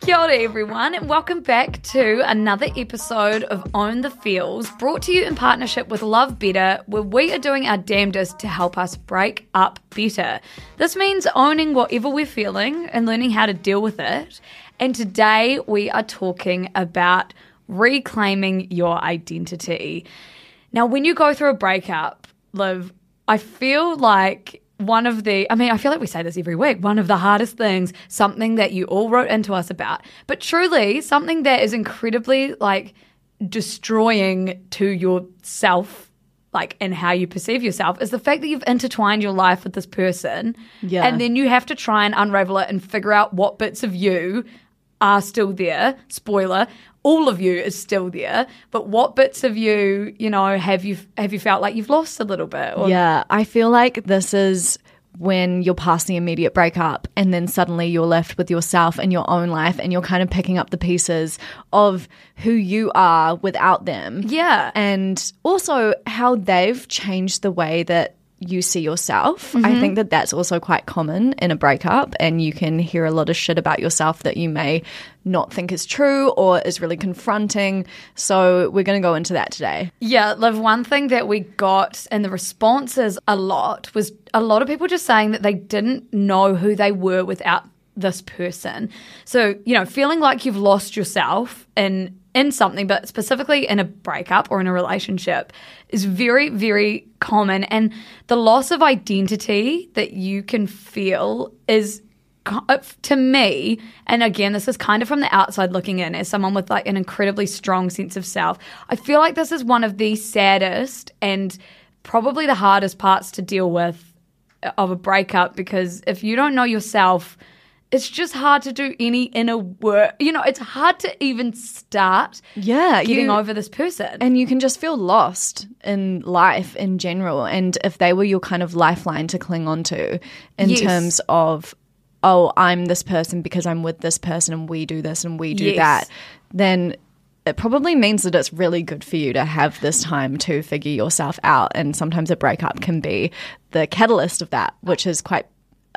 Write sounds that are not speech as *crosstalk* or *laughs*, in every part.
Kia ora everyone, and welcome back to another episode of Own the Feels, brought to you in partnership with Love Better, where we are doing our damnedest to help us break up better. This means owning whatever we're feeling and learning how to deal with it. And today we are talking about reclaiming your identity. Now, when you go through a breakup, Liv, I feel like one of the, I mean, I feel like we say this every week, one of the hardest things, something that you all wrote into us about, but truly something that is incredibly like destroying to yourself, like, and how you perceive yourself is the fact that you've intertwined your life with this person. Yeah. And then you have to try and unravel it and figure out what bits of you are still there. Spoiler, all of you is still there, but what bits of you, you know, have you have you felt like you've lost a little bit? Or, Yeah, I feel like this is when you're past the immediate breakup and then suddenly you're left with yourself and your own life and you're kind of picking up the pieces of who you are without them. Yeah. And also how they've changed the way that you see yourself. I mm-hmm. think that that's also quite common in a breakup and you can hear a lot of shit about yourself that you may not think is true or is really confronting. So we're going to go into that today. Yeah, Liv, one thing that we got in the responses a lot was a lot of people just saying that they didn't know who they were without this person. So, you know, feeling like you've lost yourself in in something, but specifically in a breakup or in a relationship is very, very common. And the loss of identity that you can feel is uh, to me, and again, this is kind of from the outside looking in, as someone with like an incredibly strong sense of self, I feel like this is one of the saddest and probably the hardest parts to deal with uh, of a breakup because if you don't know yourself, it's just hard to do any inner work. You know, it's hard to even start Yeah, getting you- over this person. And you can just feel lost in life in general. And if they were your kind of lifeline to cling on to in Yes. terms of, oh, I'm this person because I'm with this person and we do this and we do Yes. that, then it probably means that it's really good for you to have this time to figure yourself out. And sometimes a breakup can be the catalyst of that, which is quite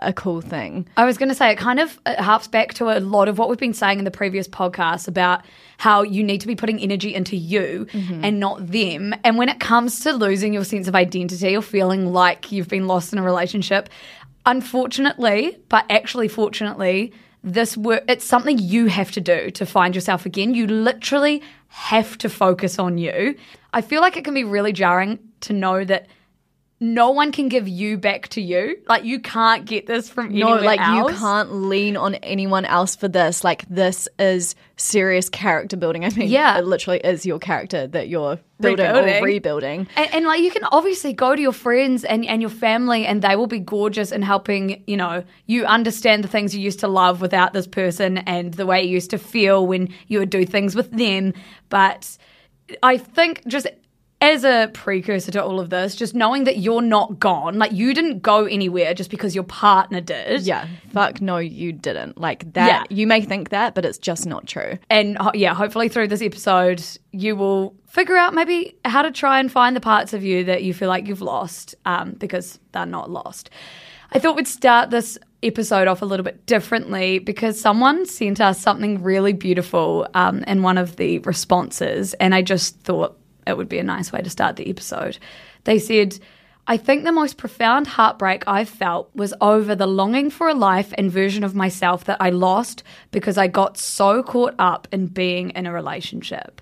a cool thing. I was going to say it kind of it harps back to a lot of what we've been saying in the previous podcast about how you need to be putting energy into you mm-hmm. and not them. And when it comes to losing your sense of identity or feeling like you've been lost in a relationship, unfortunately, but actually fortunately, this work it's something you have to do to find yourself again. You literally have to focus on you. I feel like it can be really jarring to know that no one can give you back to you. Like you can't get this from No, like else. you can't lean on anyone else for this. Like this is serious character building. *laughs* I mean, Yeah. it literally is your character that you're building Rebuilding. or rebuilding. And, and like you can obviously go to your friends and, and your family and they will be gorgeous in helping, you know, you understand the things you used to love without this person and the way you used to feel when you would do things with them. But I think just as a precursor to all of this, just knowing that you're not gone, like you didn't go anywhere just because your partner did. Yeah, fuck no, you didn't. Like that, Yeah. you may think that, but it's just not true. and ho- yeah, hopefully through this episode, you will figure out maybe how to try and find the parts of you that you feel like you've lost um, because they're not lost. I thought we'd start this episode off a little bit differently because someone sent us something really beautiful um, in one of the responses, and I just thought it would be a nice way to start the episode. They said, I think the most profound heartbreak I've felt was over the longing for a life and version of myself that I lost because I got so caught up in being in a relationship.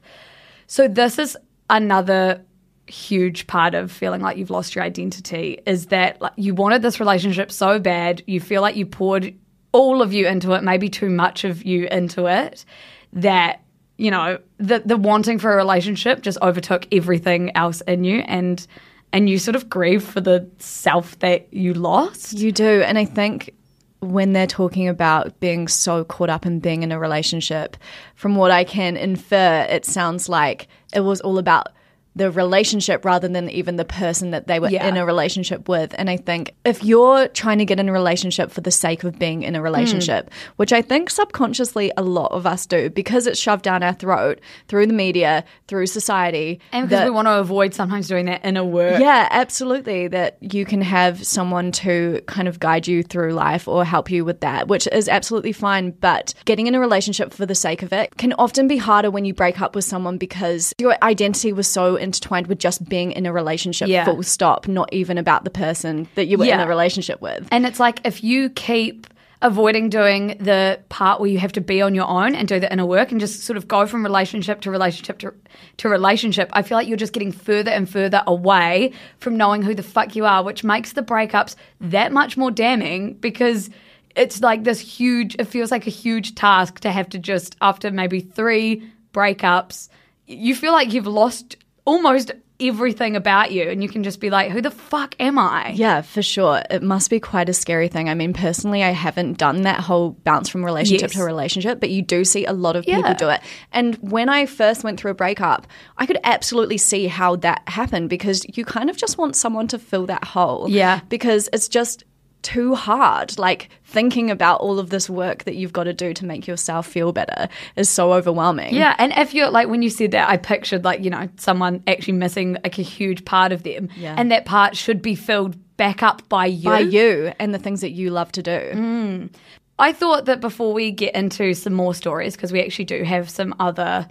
So, this is another huge part of feeling like you've lost your identity is that like, you wanted this relationship so bad, you feel like you poured all of you into it, maybe too much of you into it, that you know the the wanting for a relationship just overtook everything else in you and and you sort of grieve for the self that you lost. You do. And I think when they're talking about being so caught up in being in a relationship, from what I can infer, it sounds like it was all about the relationship rather than even the person that they were Yeah. in a relationship with. And I think if you're trying to get in a relationship for the sake of being in a relationship, hmm. which I think subconsciously a lot of us do because it's shoved down our throat through the media, through society. And because that- we want to avoid sometimes doing that inner work. yeah, absolutely. That you can have someone to kind of guide you through life or help you with that, which is absolutely fine. But getting in a relationship for the sake of it can often be harder when you break up with someone because your identity was so intertwined with just being in a relationship, Yeah. full stop, not even about the person that you were in a relationship with. And it's like if you keep avoiding doing the part where you have to be on your own and do the inner work and just sort of go from relationship to relationship to, to relationship, I feel like you're just getting further and further away from knowing who the fuck you are, which makes the breakups that much more damning because it's like this huge, it feels like a huge task to have to just, after maybe three breakups, you feel like you've lost almost everything about you and you can just be like, who the fuck am I? Yeah, for sure. It must be quite a scary thing. I mean, personally, I haven't done that whole bounce from relationship Yes. to relationship, but you do see a lot of Yeah. people do it. And when I first went through a breakup, I could absolutely see how that happened because you kind of just want someone to fill that hole. Yeah. Because it's just too hard. Like thinking about all of this work that you've got to do to make yourself feel better is so overwhelming. Yeah, and if you're like when you said that, I pictured like you know someone actually missing like a huge part of them, Yeah. and that part should be filled back up by you. By you and the things that you love to do. Mm. I thought that before we get into some more stories, because we actually do have some other,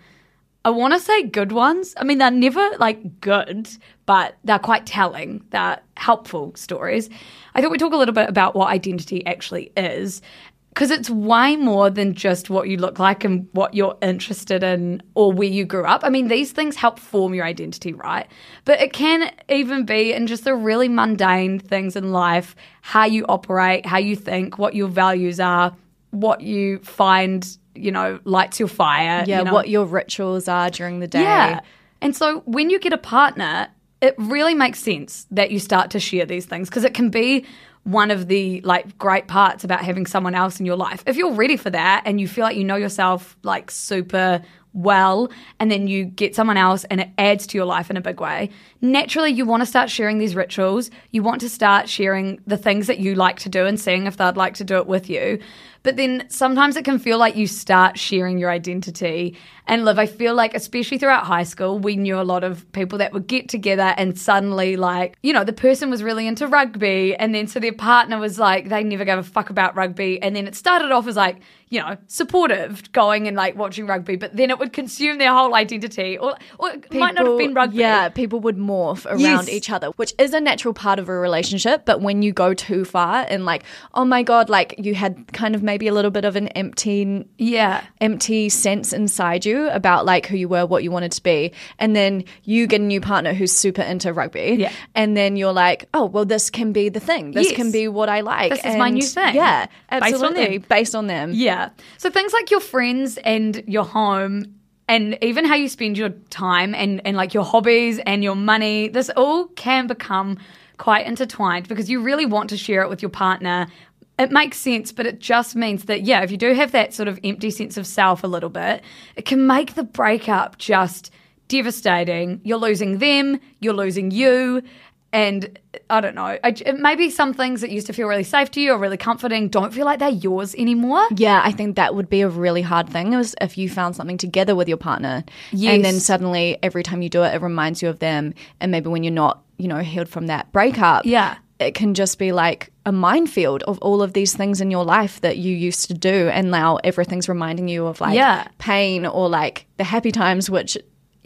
I want to say good ones. I mean, they're never like good, but they're quite telling. They're helpful stories. I thought we'd talk a little bit about what identity actually is. Because it's way more than just what you look like and what you're interested in or where you grew up. I mean, these things help form your identity, right? But it can even be in just the really mundane things in life how you operate, how you think, what your values are, what you find, you know, lights your fire. Yeah, you know? what your rituals are during the day. Yeah. And so when you get a partner, it really makes sense that you start to share these things because it can be one of the like great parts about having someone else in your life. If you're ready for that and you feel like you know yourself like super well and then you get someone else and it adds to your life in a big way, naturally you want to start sharing these rituals. You want to start sharing the things that you like to do and seeing if they'd like to do it with you. But then sometimes it can feel like you start sharing your identity. And Liv, I feel like, especially throughout high school, we knew a lot of people that would get together and suddenly, like, you know, the person was really into rugby. And then so their partner was like, they never gave a fuck about rugby. And then it started off as like, you know, supportive going and like watching rugby, but then it would consume their whole identity. Or, or it might not have been rugby. Yeah, people would morph around Yes. each other, which is a natural part of a relationship. But when you go too far and like, oh my god, like you had kind of maybe a little bit of an empty, Yeah. empty sense inside you about like who you were, what you wanted to be, and then you get a new partner who's super into rugby, Yeah. and then you're like, oh well, this can be the thing. This Yes. can be what I like. This is my new thing. Yeah, Based on absolutely, based on them. Yeah. So things like your friends and your home and even how you spend your time and, and like your hobbies and your money, this all can become quite intertwined because you really want to share it with your partner. It makes sense, but it just means that, yeah, if you do have that sort of empty sense of self a little bit, it can make the breakup just devastating. You're losing them, you're losing you. And I don't know, I, maybe some things that used to feel really safe to you or really comforting don't feel like they're yours anymore. Yeah, I think that would be a really hard thing is if you found something together with your partner. And then suddenly every time you do it, it reminds you of them. And maybe when you're not, you know, healed from that breakup, Yeah. It can just be like a minefield of all of these things in your life that you used to do and now everything's reminding you of like Yeah. pain or like the happy times which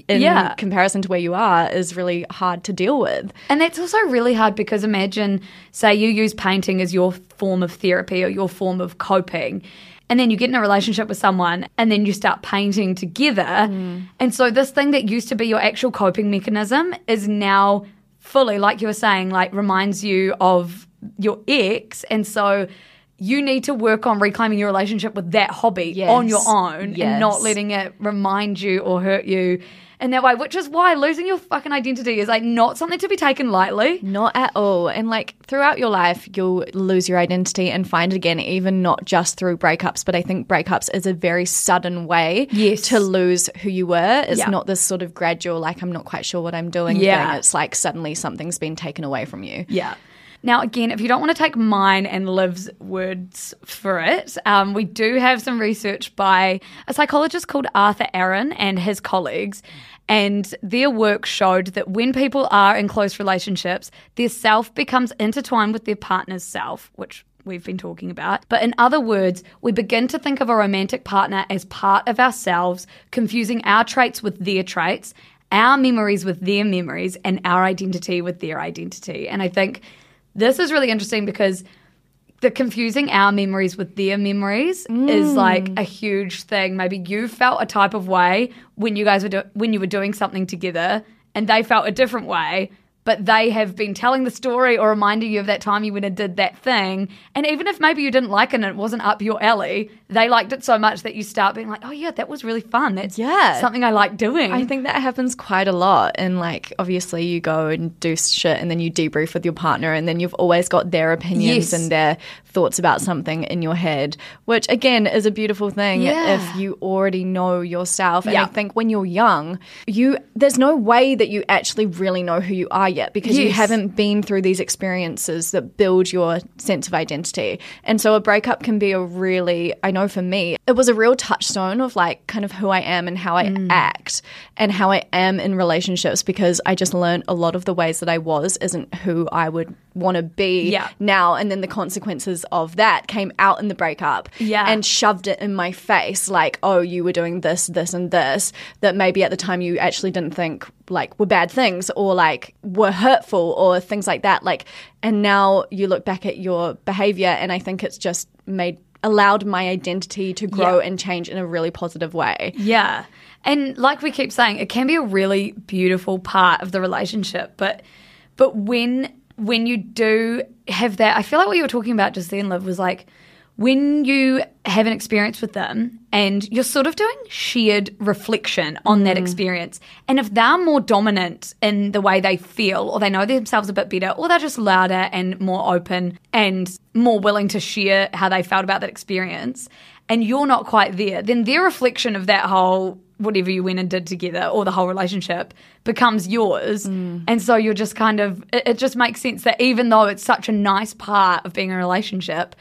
in Yeah. comparison to where you are is really hard to deal with. And that's also really hard because imagine, say, you use painting as your form of therapy or your form of coping. And then you get in a relationship with someone and then you start painting together. Mm. And so, this thing that used to be your actual coping mechanism is now fully, like you were saying, like reminds you of your ex. And so, you need to work on reclaiming your relationship with that hobby Yes. on your own and not letting it remind you or hurt you in that way, which is why losing your fucking identity is like not something to be taken lightly. Not at all. And like throughout your life, you'll lose your identity and find it again, even not just through breakups, but I think breakups is a very sudden way Yes. to lose who you were. It's Yeah. not this sort of gradual, like, I'm not quite sure what I'm doing Yeah. thing. It's like suddenly something's been taken away from you. Yeah. Now, again, if you don't want to take mine and Liv's words for it, um, we do have some research by a psychologist called Arthur Aron and his colleagues. And their work showed that when people are in close relationships, their self becomes intertwined with their partner's self, which we've been talking about. But in other words, we begin to think of a romantic partner as part of ourselves, confusing our traits with their traits, our memories with their memories, and our identity with their identity. And I think this is really interesting because the confusing our memories with their memories is mm. like a huge thing. Maybe you felt a type of way when you guys were do- when you were doing something together, and they felt a different way. But they have been telling the story or reminding you of that time you went and did that thing. And even if maybe you didn't like it and it wasn't up your alley, they liked it so much that you start being like, oh, yeah, that was really fun. That's Yeah. something I like doing. I think that happens quite a lot. And like, obviously, you go and do shit and then you debrief with your partner, and then you've always got their opinions Yes. and their thoughts about something in your head, which again is a beautiful thing Yeah. if you already know yourself. And Yeah. I think when you're young, you there's no way that you actually really know who you are yet because you haven't been through these experiences that build your sense of identity. And so a breakup can be a really, I know for me, it was a real touchstone of like kind of who I am and how I Mm. act and how I am in relationships because I just learned a lot of the ways that I was isn't who I would want to be Yeah. now. And then the consequences of that came out in the breakup Yeah. and shoved it in my face like, oh, you were doing this, this, and this that maybe at the time you actually didn't think like were bad things or like were hurtful or things like that. Like, and now you look back at your behavior and I think it's just made allowed my identity to grow Yeah. and change in a really positive way. Yeah. And like we keep saying, it can be a really beautiful part of the relationship, but but when when you do have that, I feel like what you were talking about just then, Liv, was like when you have an experience with them and you're sort of doing shared reflection on that mm. experience. And if they're more dominant in the way they feel, or they know themselves a bit better, or they're just louder and more open and more willing to share how they felt about that experience, and you're not quite there, then their reflection of that whole whatever you went and did together or the whole relationship becomes yours. Mm. And so you're just kind of, it, it just makes sense that even though it's such a nice part of being in a relationship,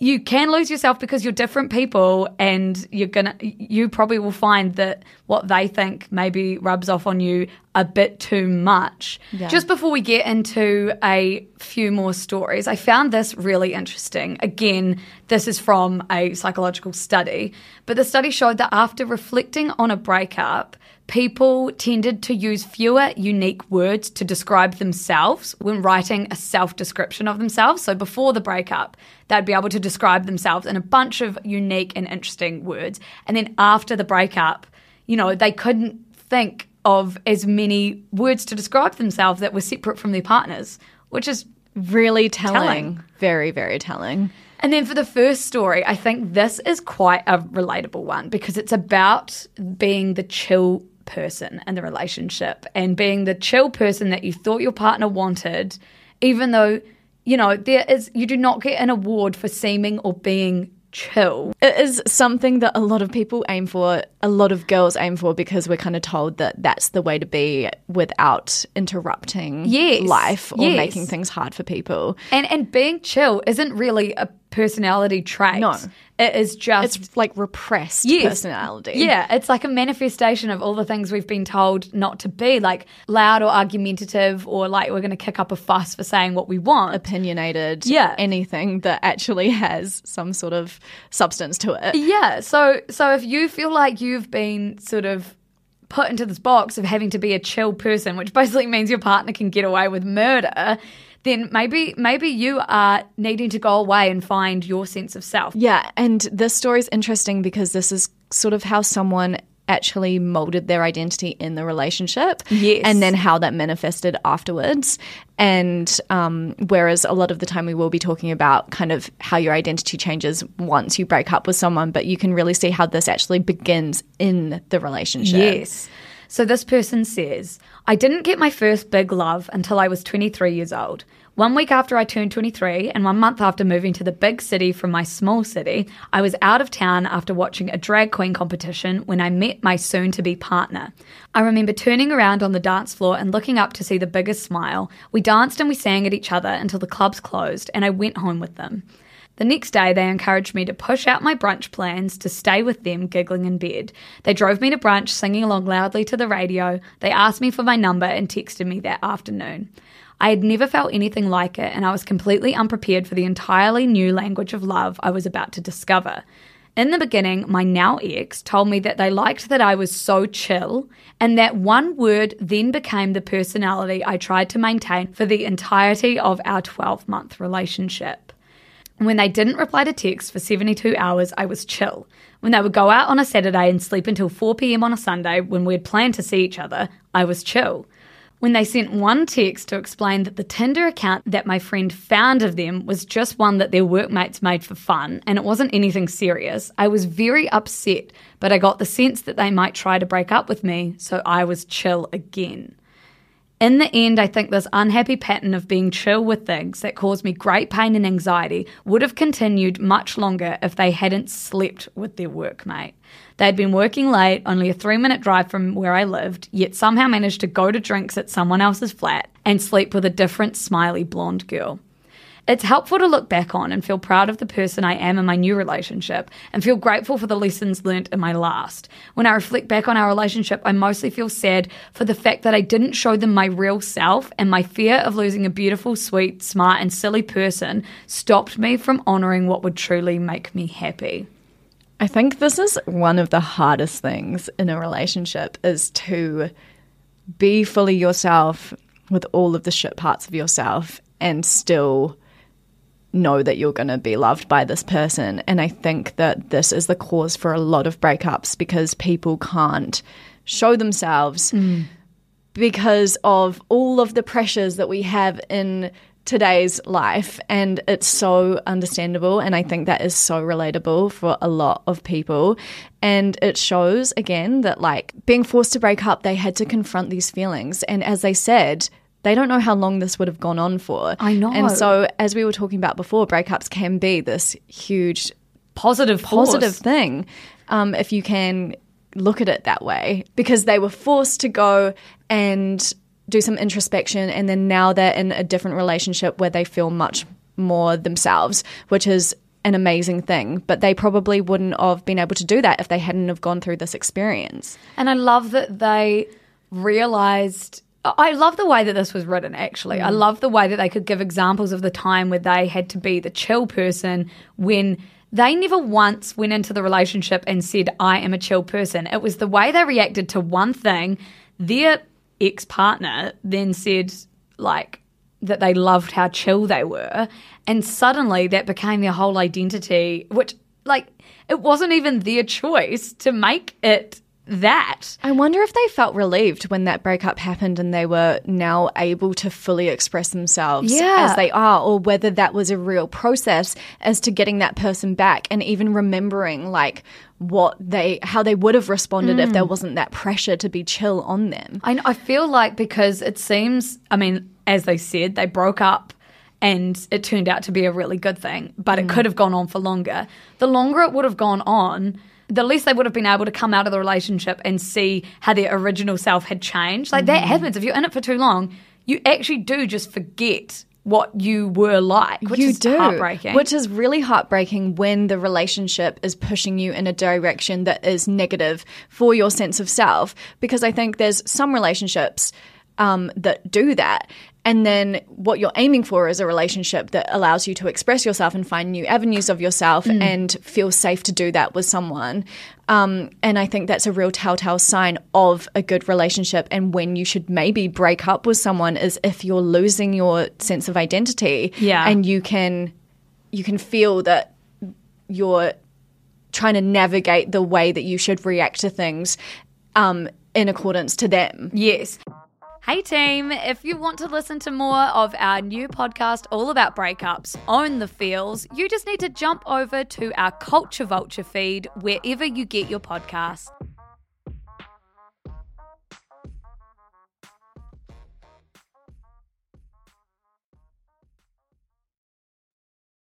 you can lose yourself because you're different people and you're gonna you probably will find that what they think maybe rubs off on you a bit too much. Just before we get into a few more stories i found this really interesting. Again this is from a psychological study but the study showed that after reflecting on a breakup people tended to use fewer unique words to describe themselves when writing a self description of themselves. So before the breakup, they'd be able to describe themselves in a bunch of unique and interesting words. And then after the breakup, you know, they couldn't think of as many words to describe themselves that were separate from their partners, which is Really telling. Telling. Very, very telling. and then for the first story, I think this is quite a relatable one because it's about being the chill person in the relationship and being the chill person that you thought your partner wanted, even though, you know, there is, you do not get an award for seeming or being chill. It is something that a lot of people aim for, a lot of girls aim for because we're kind of told that that's the way to be without interrupting Yes, life or yes. making things hard for people. And and being chill isn't really a personality trait. No. It is just It's like repressed Yes. personality. Yeah, it's like a manifestation of all the things we've been told not to be, like loud or argumentative, or like we're going to kick up a fuss for saying what we want. Opinionated. Yeah. Anything that actually has some sort of substance to it. Yeah. So so if you feel like you've been sort of put into this box of having to be a chill person, which basically means your partner can get away with murder, then maybe maybe you are needing to go away and find your sense of self. Yeah, and this story is interesting because this is sort of how someone actually molded their identity in the relationship. Yes. And then how that manifested afterwards. And um, whereas a lot of the time we will be talking about kind of how your identity changes once you break up with someone, but you can really see how this actually begins in the relationship. Yes. So this person says, I didn't get my first big love until I was 23 years old. One week after I turned 23, and one month after moving to the big city from my small city, I was out of town after watching a drag queen competition when I met my soon to be partner. I remember turning around on the dance floor and looking up to see the biggest smile. We danced and we sang at each other until the clubs closed, and I went home with them. The next day, they encouraged me to push out my brunch plans to stay with them, giggling in bed. They drove me to brunch, singing along loudly to the radio. They asked me for my number and texted me that afternoon. I had never felt anything like it, and I was completely unprepared for the entirely new language of love I was about to discover. In the beginning, my now ex told me that they liked that I was so chill, and that one word then became the personality I tried to maintain for the entirety of our 12 month relationship. When they didn't reply to texts for 72 hours, I was chill. When they would go out on a Saturday and sleep until 4 pm on a Sunday when we'd planned to see each other, I was chill. When they sent one text to explain that the Tinder account that my friend found of them was just one that their workmates made for fun and it wasn't anything serious, I was very upset, but I got the sense that they might try to break up with me, so I was chill again. In the end, I think this unhappy pattern of being chill with things that caused me great pain and anxiety would have continued much longer if they hadn't slept with their workmate. They had been working late, only a three minute drive from where I lived, yet somehow managed to go to drinks at someone else's flat and sleep with a different smiley blonde girl. It's helpful to look back on and feel proud of the person I am in my new relationship and feel grateful for the lessons learnt in my last. When I reflect back on our relationship, I mostly feel sad for the fact that I didn't show them my real self and my fear of losing a beautiful, sweet, smart, and silly person stopped me from honoring what would truly make me happy. I think this is one of the hardest things in a relationship is to be fully yourself with all of the shit parts of yourself and still know that you're going to be loved by this person. And I think that this is the cause for a lot of breakups because people can't show themselves mm. because of all of the pressures that we have in today's life. And it's so understandable. And I think that is so relatable for a lot of people. And it shows again that like being forced to break up they had to confront these feelings. And as they said they don't know how long this would have gone on for. I know. And so as we were talking about before breakups can be this huge Positive, force. thing um, if you can look at it that way because they were forced to go and do some introspection and then now they're in a different relationship where they feel much more themselves which is an amazing thing but they probably wouldn't have been able to do that if they hadn't have gone through this experience And I love that they realized. I love the way that this was written, actually. I mm. love the way that they could give examples of the time where they had to be the chill person when they never once went into the relationship and said, I am a chill person. It was the way they reacted to one thing. Their ex partner then said, like, that they loved how chill they were. And suddenly that became their whole identity, which, like, it wasn't even their choice to make it that. I wonder if they felt relieved when that breakup happened and they were now able to fully express themselves Yeah. as they are, or whether that was a real process as to getting that person back and even remembering like what they how they would have responded if there mm. wasn't that pressure to be chill on them. I, I feel like because it seems, I mean, as they said, they broke up and it turned out to be a really good thing, but it mm. could have gone on for longer. The longer it would have gone on, the less they would have been able to come out of the relationship and see how their original self had changed. Like that happens. If you're in it for too long, you actually do just forget what you were like, which you is do, heartbreaking. which is really heartbreaking when the relationship is pushing you in a direction that is negative for your sense of self. Because I think there's some relationships um, that do that. And then what you're aiming for is a relationship that allows you to express yourself and find new avenues of yourself Mm. and feel safe to do that with someone. Um, and I think that's a real telltale sign of a good relationship. And when you should maybe break up with someone is if you're losing your sense of identity. Yeah. And you can you can feel that you're trying to navigate the way that you should react to things um, in accordance to them. Yes. Hey team, if you want to listen to more of our new podcast all about breakups, Own the Feels, you just need to jump over to our Culture Vulture feed wherever you get your podcasts.